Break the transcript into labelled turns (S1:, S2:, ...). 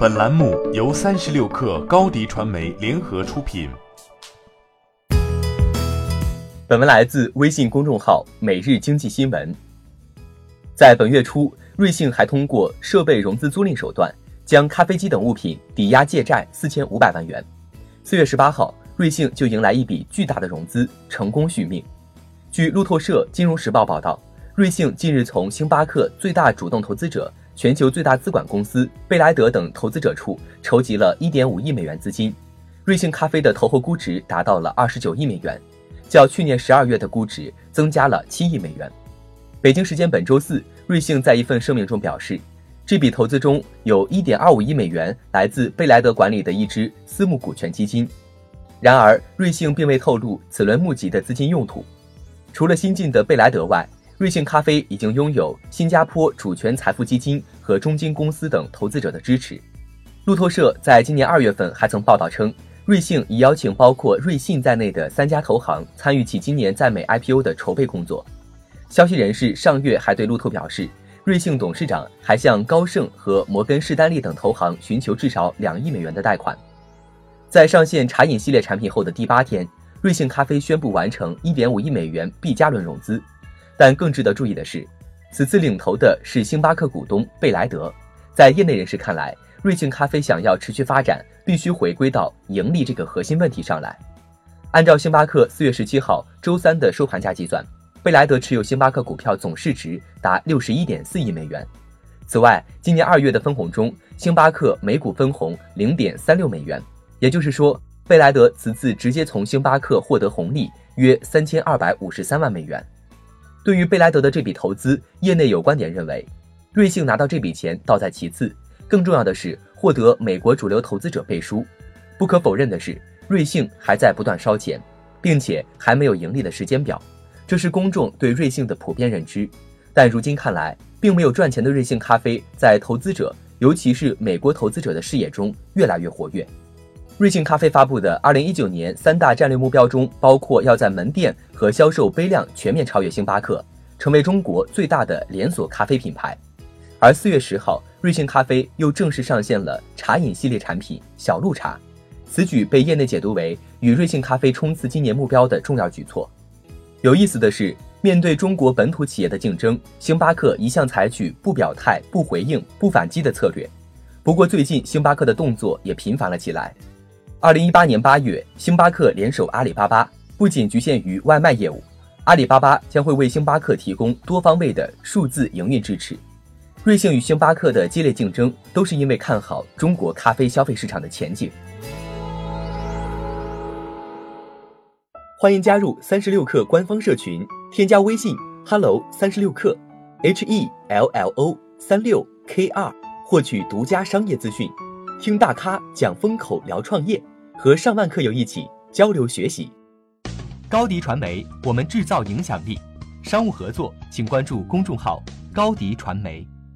S1: 本栏目由三十六氪高低传媒联合出品。
S2: 本文来自微信公众号《每日经济新闻》。在本月初，瑞幸还通过设备融资租赁手段，将咖啡机等物品抵押借债四千五百万元。四月十八号，瑞幸就迎来一笔巨大的融资，成功续命。据路透社、金融时报报道。瑞幸近日从星巴克最大主动投资者、全球最大资管公司贝莱德等投资者处筹集了1.5亿美元资金。瑞幸咖啡的投后估值达到了29亿美元，较去年12月的估值增加了7亿美元。北京时间本周四，瑞幸在一份声明中表示，这笔投资中有1.25亿美元来自贝莱德管理的一支私募股权基金。然而，瑞幸并未透露此轮募集的资金用途。除了新进的贝莱德外，瑞幸咖啡已经拥有新加坡主权财富基金和中金公司等投资者的支持。路透社在今年二月份还曾报道称，瑞幸已邀请包括瑞信在内的三家投行参与其今年在美 IPO 的筹备工作。消息人士上月还对路透表示，瑞幸董事长还向高盛和摩根士丹利等投行寻求至少两亿美元的贷款。在上线茶饮系列产品后的第八天，瑞幸咖啡宣布完成1.5亿美元 B 加轮融资。但更值得注意的是，此次领投的是星巴克股东贝莱德。在业内人士看来，瑞幸咖啡想要持续发展，必须回归到盈利这个核心问题上来。按照星巴克四月十七号周三的收盘价计算，贝莱德持有星巴克股票总市值达六十一点四亿美元。此外，今年二月的分红中，星巴克每股分红零点三六美元，也就是说，贝莱德此次直接从星巴克获得红利约三千二百五十三万美元。对于贝莱德的这笔投资，业内有观点认为，瑞幸拿到这笔钱倒在其次，更重要的是获得美国主流投资者背书。不可否认的是，瑞幸还在不断烧钱，并且还没有盈利的时间表，这是公众对瑞幸的普遍认知。但如今看来，并没有赚钱的瑞幸咖啡在投资者，尤其是美国投资者的视野中越来越活跃。瑞幸咖啡发布的二零一九年三大战略目标中，包括要在门店和销售杯量全面超越星巴克，成为中国最大的连锁咖啡品牌。而四月十号，瑞幸咖啡又正式上线了茶饮系列产品小鹿茶，此举被业内解读为与瑞幸咖啡冲刺今年目标的重要举措。有意思的是，面对中国本土企业的竞争，星巴克一向采取不表态、不回应、不反击的策略。不过最近，星巴克的动作也频繁了起来。二零一八年八月，星巴克联手阿里巴巴，不仅局限于外卖业务，阿里巴巴将会为星巴克提供多方位的数字营运支持。瑞幸与星巴克的激烈竞争，都是因为看好中国咖啡消费市场的前景。欢迎加入三十六氪官方社群，添加微信 hello 三十六氪，h e l l o 三六 k 二，获取独家商业资讯。听大咖讲风口，聊创业，和上万客友一起交流学习。高迪传媒，我们制造影响力。商务合作，请关注公众号高迪传媒。